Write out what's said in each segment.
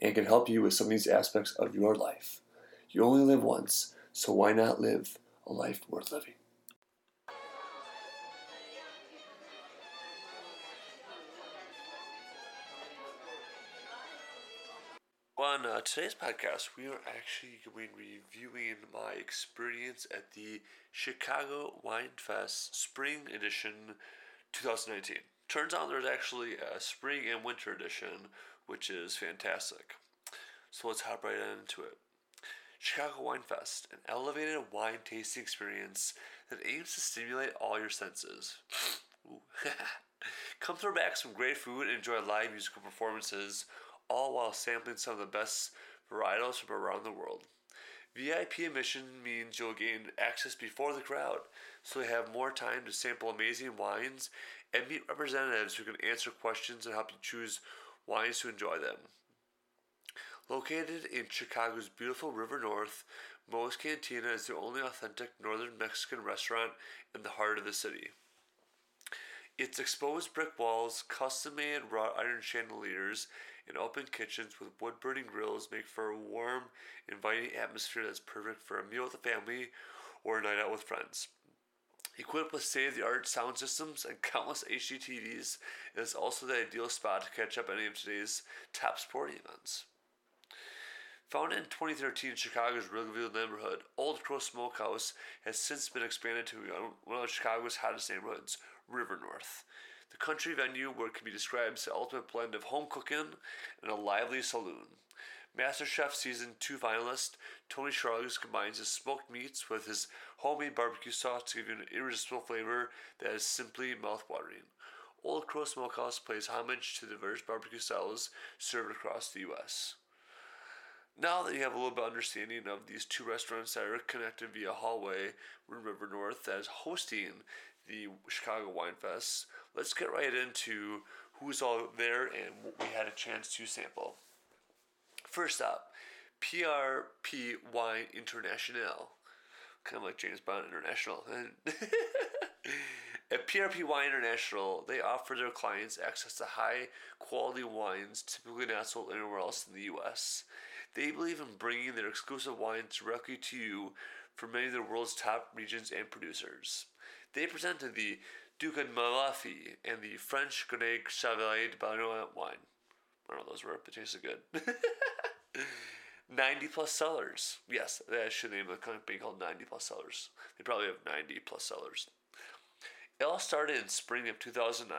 and can help you with some of these aspects of your life. You only live once, so why not live a life worth living? On uh, today's podcast, we are actually going to be reviewing my experience at the Chicago Wine Fest Spring Edition 2019. Turns out there's actually a spring and winter edition, which is fantastic. So let's hop right into it. Chicago Wine Fest, an elevated wine tasting experience that aims to stimulate all your senses. Come throw back some great food and enjoy live musical performances, all while sampling some of the best varietals from around the world. VIP admission means you'll gain access before the crowd, so you have more time to sample amazing wines and meet representatives who can answer questions and help you choose wines to enjoy them. Located in Chicago's beautiful River North, Moe's Cantina is the only authentic northern Mexican restaurant in the heart of the city. Its exposed brick walls, custom made wrought iron chandeliers, and open kitchens with wood burning grills make for a warm, inviting atmosphere that's perfect for a meal with the family or a night out with friends. Equipped with state of the art sound systems and countless HD TVs, it is also the ideal spot to catch up any of today's top sporting events. Founded in 2013 in Chicago's Wrigleyville neighborhood, Old Crow Smokehouse has since been expanded to one of Chicago's hottest neighborhoods, River North. The country venue where it can be described as the ultimate blend of home cooking and a lively saloon. MasterChef Season 2 finalist Tony Scruggs combines his smoked meats with his homemade barbecue sauce to give you an irresistible flavor that is simply mouthwatering. Old Crow Smokehouse pays homage to the diverse barbecue styles served across the U.S. Now that you have a little bit of understanding of these two restaurants that are connected via hallway River North is hosting the Chicago Wine Fest, let's get right into who's all there and what we had a chance to sample. First up, PRPY International. Kind of like James Bond International. At PRPY International, they offer their clients access to high quality wines typically not sold anywhere else in the U.S. They believe in bringing their exclusive wines directly to you from many of the world's top regions and producers. They presented the Dugan Malafi and the French Grenache Chevalier de Banois wine. I don't know those were, but tasted good. 90 plus sellers. Yes, that should name the company called 90 plus sellers. They probably have 90 plus sellers. It all started in spring of 2009.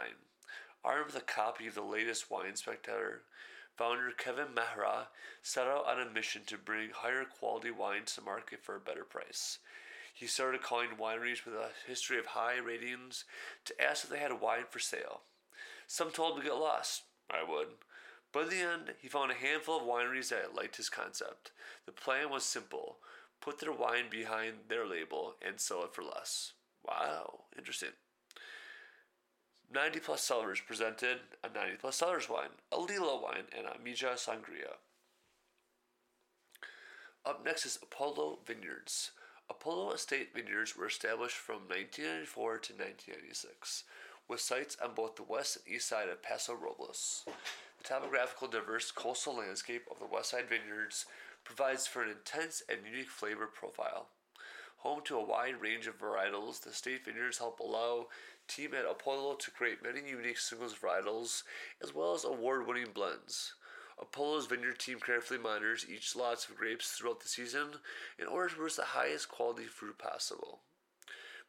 Armed with a copy of the latest Wine Spectator, founder Kevin Mehra set out on a mission to bring higher quality wines to market for a better price. He started calling wineries with a history of high ratings to ask if they had a wine for sale. Some told him to get lost. I would. But in the end, he found a handful of wineries that liked his concept. The plan was simple put their wine behind their label and sell it for less. Wow, interesting. 90 plus sellers presented a 90 plus sellers wine, a Lila wine, and a Mija Sangria. Up next is Apollo Vineyards. Apollo Estate Vineyards were established from 1994 to 1996, with sites on both the west and east side of Paso Robles. The topographical diverse coastal landscape of the Westside Vineyards provides for an intense and unique flavor profile. Home to a wide range of varietals, the state vineyards help allow team at Apollo to create many unique singles varietals as well as award-winning blends. Apollo's vineyard team carefully monitors each lot of grapes throughout the season in order to produce the highest quality fruit possible.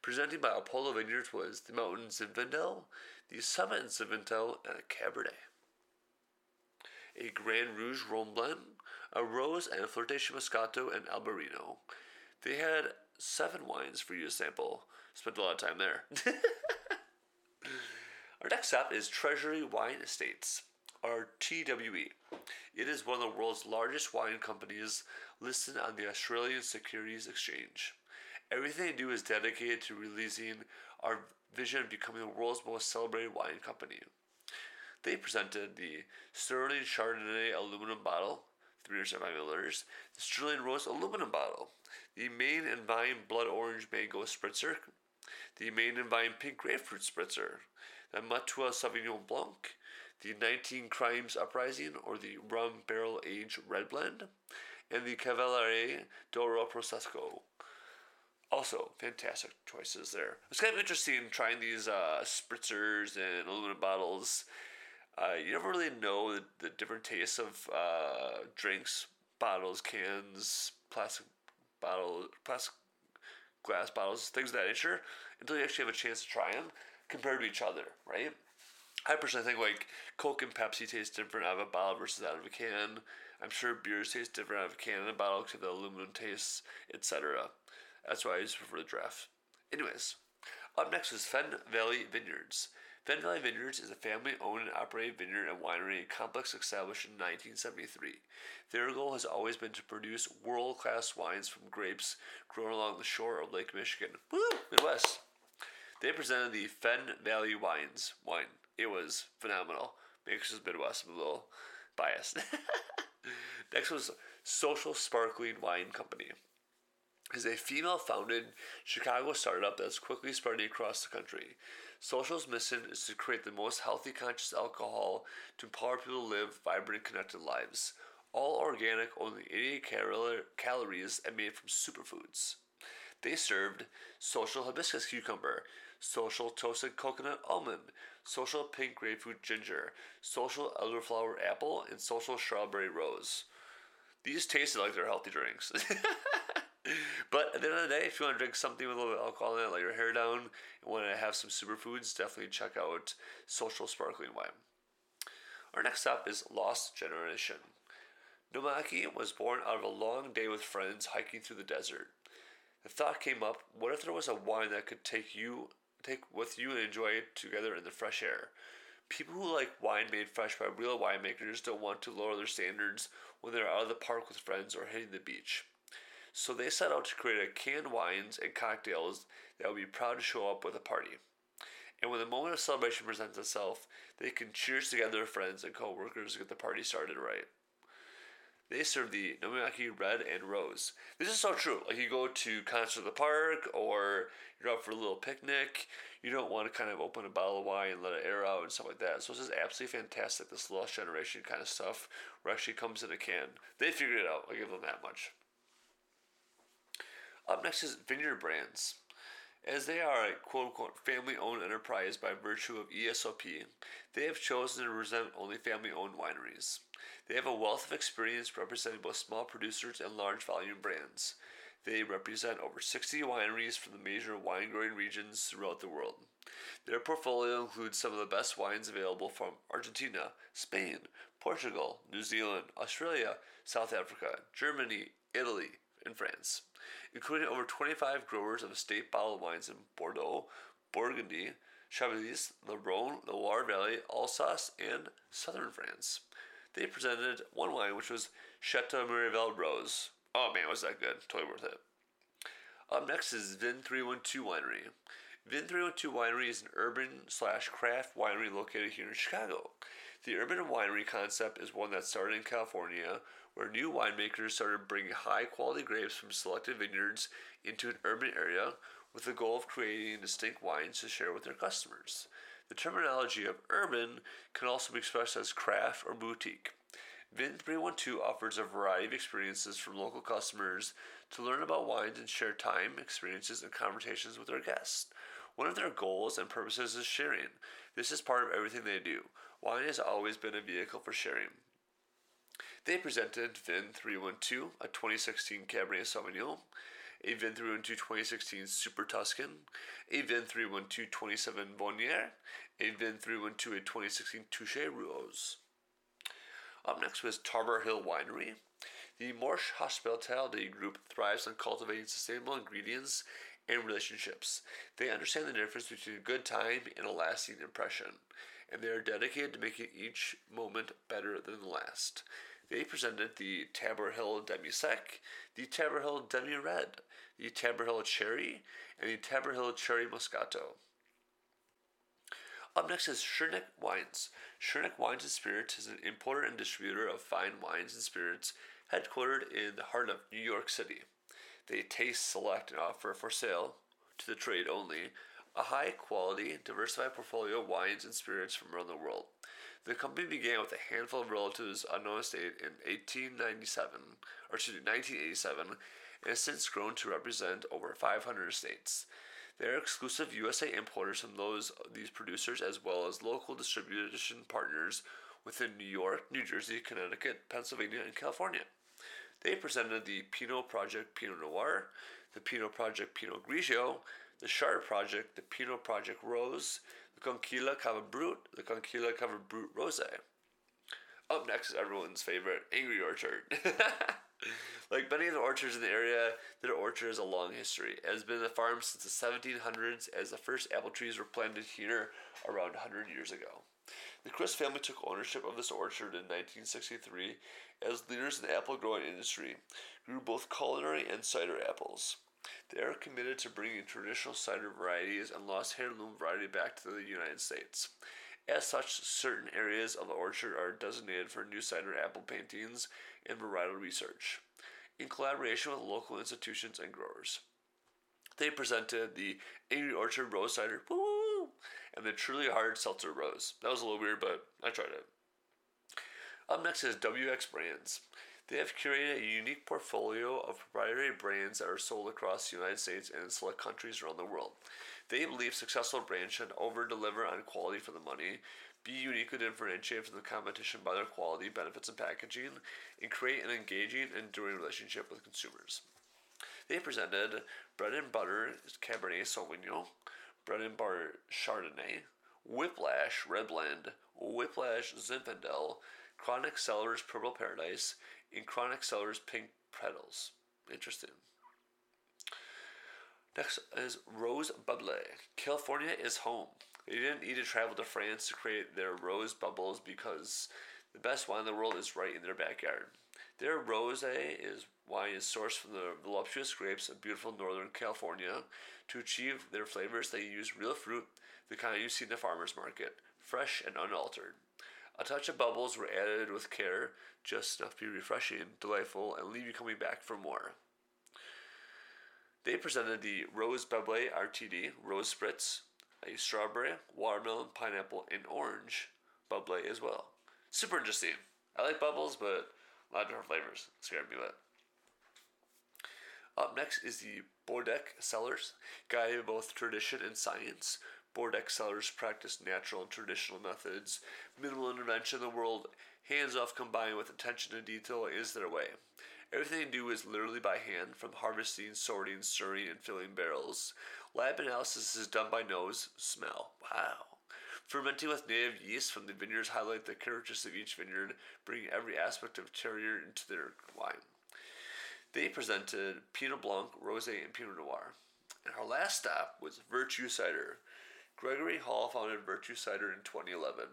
Presenting by Apollo Vineyards was the Mountain Zinfandel, the Summit Zinfandel, and a Cabernet. A Grand Rouge Rhone blend, a Rose and a Flirtation Moscato, and Albarino. They had seven wines for you to sample. Spent a lot of time there. Our next stop is Treasury Wine Estates. are TWE. It is one of the world's largest wine companies listed on the Australian Securities Exchange. Everything they do is dedicated to releasing our vision of becoming the world's most celebrated wine company. They presented the Sterling Chardonnay aluminum bottle, 375 milliliters, the Sterling Rose aluminum bottle, the Main and Vine Blood Orange Mango Spritzer, the Main and Vine Pink Grapefruit Spritzer, the Matua Sauvignon Blanc, the 19 Crimes Uprising or the Rum Barrel Aged Red Blend, and the Cavaliere d'Oro Prosecco. Also, fantastic choices there. It's kind of interesting trying these uh, spritzers and aluminum bottles. Uh, you never really know the, the different tastes of uh, drinks, bottles, cans, plastic bottles, plastic glass bottles, things of that nature, until you actually have a chance to try them compared to each other, right? I personally think like Coke and Pepsi taste different out of a bottle versus out of a can. I'm sure beers taste different out of a can and a bottle because of the aluminum taste, etc. That's why I just prefer the draft. Anyways, up next is Fenn Valley Vineyards. Fenn Valley Vineyards is a family owned and operated vineyard and winery complex established in 1973. Their goal has always been to produce world class wines from grapes grown along the shore of Lake Michigan. Woo! Midwest. They presented the Fenn Valley Wines wine. It was phenomenal. Makes us Midwest a little biased. Next was Social Sparkling Wine Company is a female founded Chicago startup that's quickly spreading across the country. Social's mission is to create the most healthy conscious alcohol to empower people to live vibrant connected lives. All organic, only 88 cal- calories, and made from superfoods. They served social hibiscus cucumber, social toasted coconut almond, social pink grapefruit ginger, social elderflower apple, and social strawberry rose. These tasted like they're healthy drinks. but at the end of the day, if you want to drink something with a little bit of alcohol in it, let your hair down, and want to have some superfoods, definitely check out Social Sparkling Wine. Our next stop is Lost Generation. Nomaki was born out of a long day with friends hiking through the desert. The thought came up, what if there was a wine that could take you take with you and enjoy it together in the fresh air? People who like wine made fresh by real winemakers don't want to lower their standards when they're out of the park with friends or hitting the beach. So they set out to create a canned wines and cocktails that will be proud to show up with a party. And when the moment of celebration presents itself, they can cheers together friends and co-workers to get the party started right. They serve the Nomiyaki Red and Rose. This is so true. Like you go to concert at the park or you're out for a little picnic, you don't want to kind of open a bottle of wine and let it air out and stuff like that. So this is absolutely fantastic. This lost generation kind of stuff where actually comes in a can. They figured it out. I give them that much. Up next is Vineyard Brands. As they are a quote unquote family owned enterprise by virtue of ESOP, they have chosen to represent only family owned wineries. They have a wealth of experience representing both small producers and large volume brands. They represent over 60 wineries from the major wine growing regions throughout the world. Their portfolio includes some of the best wines available from Argentina, Spain, Portugal, New Zealand, Australia, South Africa, Germany, Italy, and France including over 25 growers of estate bottled wines in Bordeaux, Burgundy, Chablis, the Rhone, the Loire Valley, Alsace, and southern France. They presented one wine which was Chateau Miraval Rose. Oh man, was that good? Totally worth it. Up next is Vin 312 Winery. Vin 312 Winery is an urban slash craft winery located here in Chicago. The urban winery concept is one that started in California where new winemakers started bringing high quality grapes from selected vineyards into an urban area with the goal of creating distinct wines to share with their customers. The terminology of urban can also be expressed as craft or boutique. Vin 312 offers a variety of experiences from local customers to learn about wines and share time, experiences, and conversations with their guests. One of their goals and purposes is sharing. This is part of everything they do. Wine has always been a vehicle for sharing. They presented Vin 312, a 2016 Cabernet Sauvignon, a Vin 312 2016 Super Tuscan, a Vin 312 27 Bonnier, a Vin 312 a 2016 Touche Rose. Up next was Tabor Hill Winery. The Marsh Hospitality Group thrives on cultivating sustainable ingredients and relationships. They understand the difference between a good time and a lasting impression, and they are dedicated to making each moment better than the last. They presented the Tabor Hill Demi Sec, the Tabor Hill Demi Red, the Tabor Hill Cherry, and the Tabor Hill Cherry Moscato. Up next is Skurnik Wines. Skurnik Wines and Spirits is an importer and distributor of fine wines and spirits headquartered in the heart of New York City. They taste, select, and offer for sale to the trade only a high quality, diversified portfolio of wines and spirits from around the world. The company began with a handful of relatives unknown estate in 1897, or excuse me, 1987, and has since grown to represent over 500 estates. They are exclusive USA importers from those these producers as well as local distribution partners within New York, New Jersey, Connecticut, Pennsylvania, and California. They presented the Pinot Project Pinot Noir, the Pinot Project Pinot Grigio, the Chard Project, the Pinot Project Rose, the Conquilla Cava Brut, the Conquilla Cava Brut Rosé. Up next is everyone's favorite, Angry Orchard. like many of the orchards in the area, their orchard has a long history. It has been a farm since the 1700s, as the first apple trees were planted here around 100 years ago. The Crist family took ownership of this orchard in 1963 as leaders in the apple growing industry, grew both culinary and cider apples. They are committed to bringing traditional cider varieties and lost heirloom variety back to the United States. As such, certain areas of the orchard are designated for new cider apple paintings and varietal research, in collaboration with local institutions and growers. They presented the Angry Orchard Rose Cider and the Truly Hard Seltzer Rose. That was a little weird, but I tried it. Up next is WX Brands. They have curated a unique portfolio of proprietary brands that are sold across the United States and select countries around the world. They believe successful brands should over deliver on quality for the money, be uniquely differentiated from the competition by their quality, benefits, and packaging, and create an engaging and enduring relationship with consumers. They presented Bread and Butter Cabernet Sauvignon, Bread and Butter Chardonnay, Whiplash Red Blend, Whiplash Zinfandel, Chronic Cellars Purple Paradise, and Chronic Cellars Pink Petals. Interesting. Next is Rose Bubble. California is home. They didn't need to travel to France to create their rose bubbles because the best wine in the world is right in their backyard. Their rose is wine is sourced from the voluptuous grapes of beautiful Northern California. To achieve their flavors, they use real fruit, the kind you see in the farmer's market, fresh and unaltered. A touch of bubbles were added with care, just enough to be refreshing, delightful, and leave you coming back for more. They presented the Rose Bubble RTD Rose Spritz, a strawberry, watermelon, pineapple, and orange bubble as well. Super interesting. I like bubbles, but a lot of different flavors. Scared me that. Up next is the Bordec Cellars, guided both tradition and science. Bordec Cellars practice natural and traditional methods. Minimal intervention in the world, hands off combined with attention to detail is their way. Everything they do is literally by hand, from harvesting, sorting, stirring, and filling barrels. Lab analysis is done by nose, smell. Wow. Fermenting with native yeast from the vineyards highlight the characteristics of each vineyard, bringing every aspect of terroir into their wine. They presented Pinot Blanc, Rosé, and Pinot Noir. And our last stop was Virtue Cider. Gregory Hall founded Virtue Cider in 2011.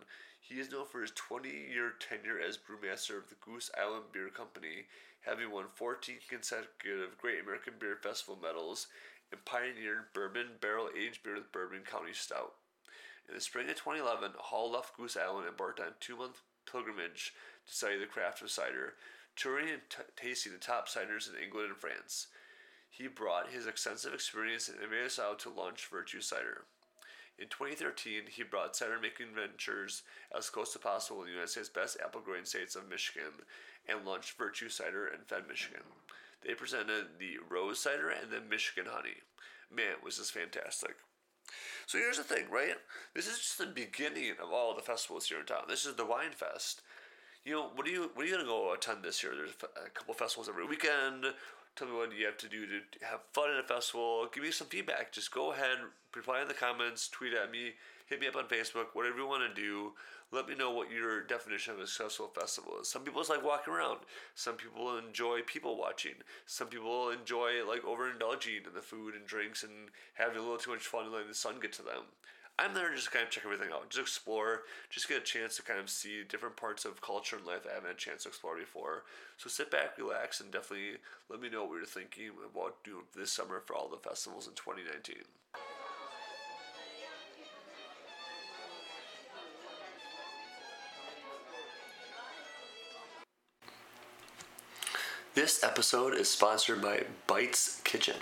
He is known for his 20 year tenure as brewmaster of the Goose Island Beer Company, having won 14 consecutive Great American Beer Festival medals and pioneered bourbon barrel aged beer with Bourbon County Stout. In the spring of 2011, Hall left Goose Island and embarked on a two month pilgrimage to study the craft of cider, touring and t- tasting the top ciders in England and France. He brought his extensive experience innovative style to launch Virtue Cider. In 2013, he brought cider making ventures as close as possible to the United States' best apple growing states of Michigan and launched Virtue Cider in Fed, Michigan. They presented the Rose Cider and the Michigan Honey. Man, was this fantastic. So here's the thing, right? This is just the beginning of all the festivals here in town. This is the Wine Fest. You know, what are you what are you gonna go attend this year? There's a couple festivals every weekend. Tell me what you have to do to have fun at a festival. Give me some feedback. Just go ahead, reply in the comments, tweet at me, hit me up on Facebook, whatever you want to do. Let me know what your definition of a successful festival is. Some people like walking around. Some people enjoy people watching. Some people enjoy like overindulging in the food and drinks and having a little too much fun and letting the sun get to them. I'm there to just kind of check everything out, just explore, just get a chance to kind of see different parts of culture and life I haven't had a chance to explore before. So sit back, relax, and definitely let me know what you're thinking about doing this summer for all the festivals in 2019. This episode is sponsored by Bites Kitchen.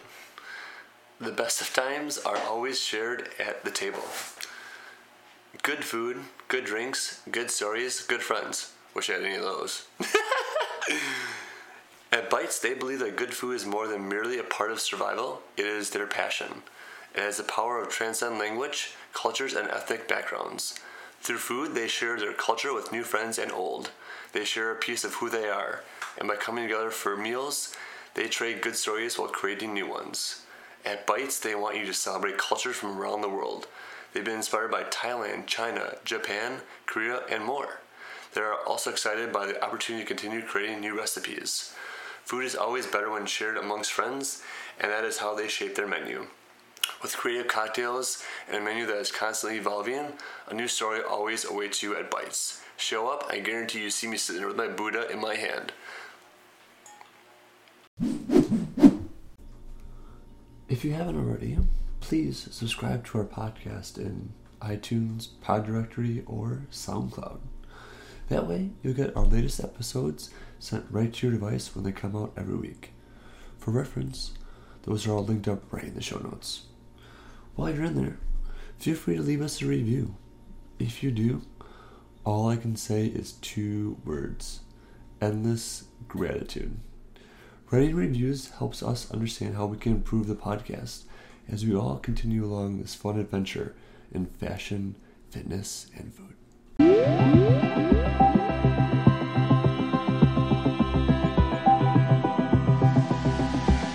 The best of times are always shared at the table. Good food, good drinks, good stories, good friends. Wish I had any of those. at Bites, they believe that good food is more than merely a part of survival, it is their passion. It has the power of transcend language, cultures, and ethnic backgrounds. Through food, they share their culture with new friends and old. They share a piece of who they are, and by coming together for meals, they trade good stories while creating new ones. At Bites, they want you to celebrate cultures from around the world. They've been inspired by Thailand, China, Japan, Korea, and more. They are also excited by the opportunity to continue creating new recipes. Food is always better when shared amongst friends, and that is how they shape their menu. With creative cocktails and a menu that is constantly evolving, a new story always awaits you at Bites. Show up, I guarantee you see me sitting with my Buddha in my hand. If you haven't already, please subscribe to our podcast in iTunes, Pod Directory, or SoundCloud. That way, you'll get our latest episodes sent right to your device when they come out every week. For reference, those are all linked up right in the show notes. While you're in there, feel free to leave us a review. If you do, all I can say is two words endless gratitude. Writing reviews helps us understand how we can improve the podcast as we all continue along this fun adventure in fashion, fitness, and food.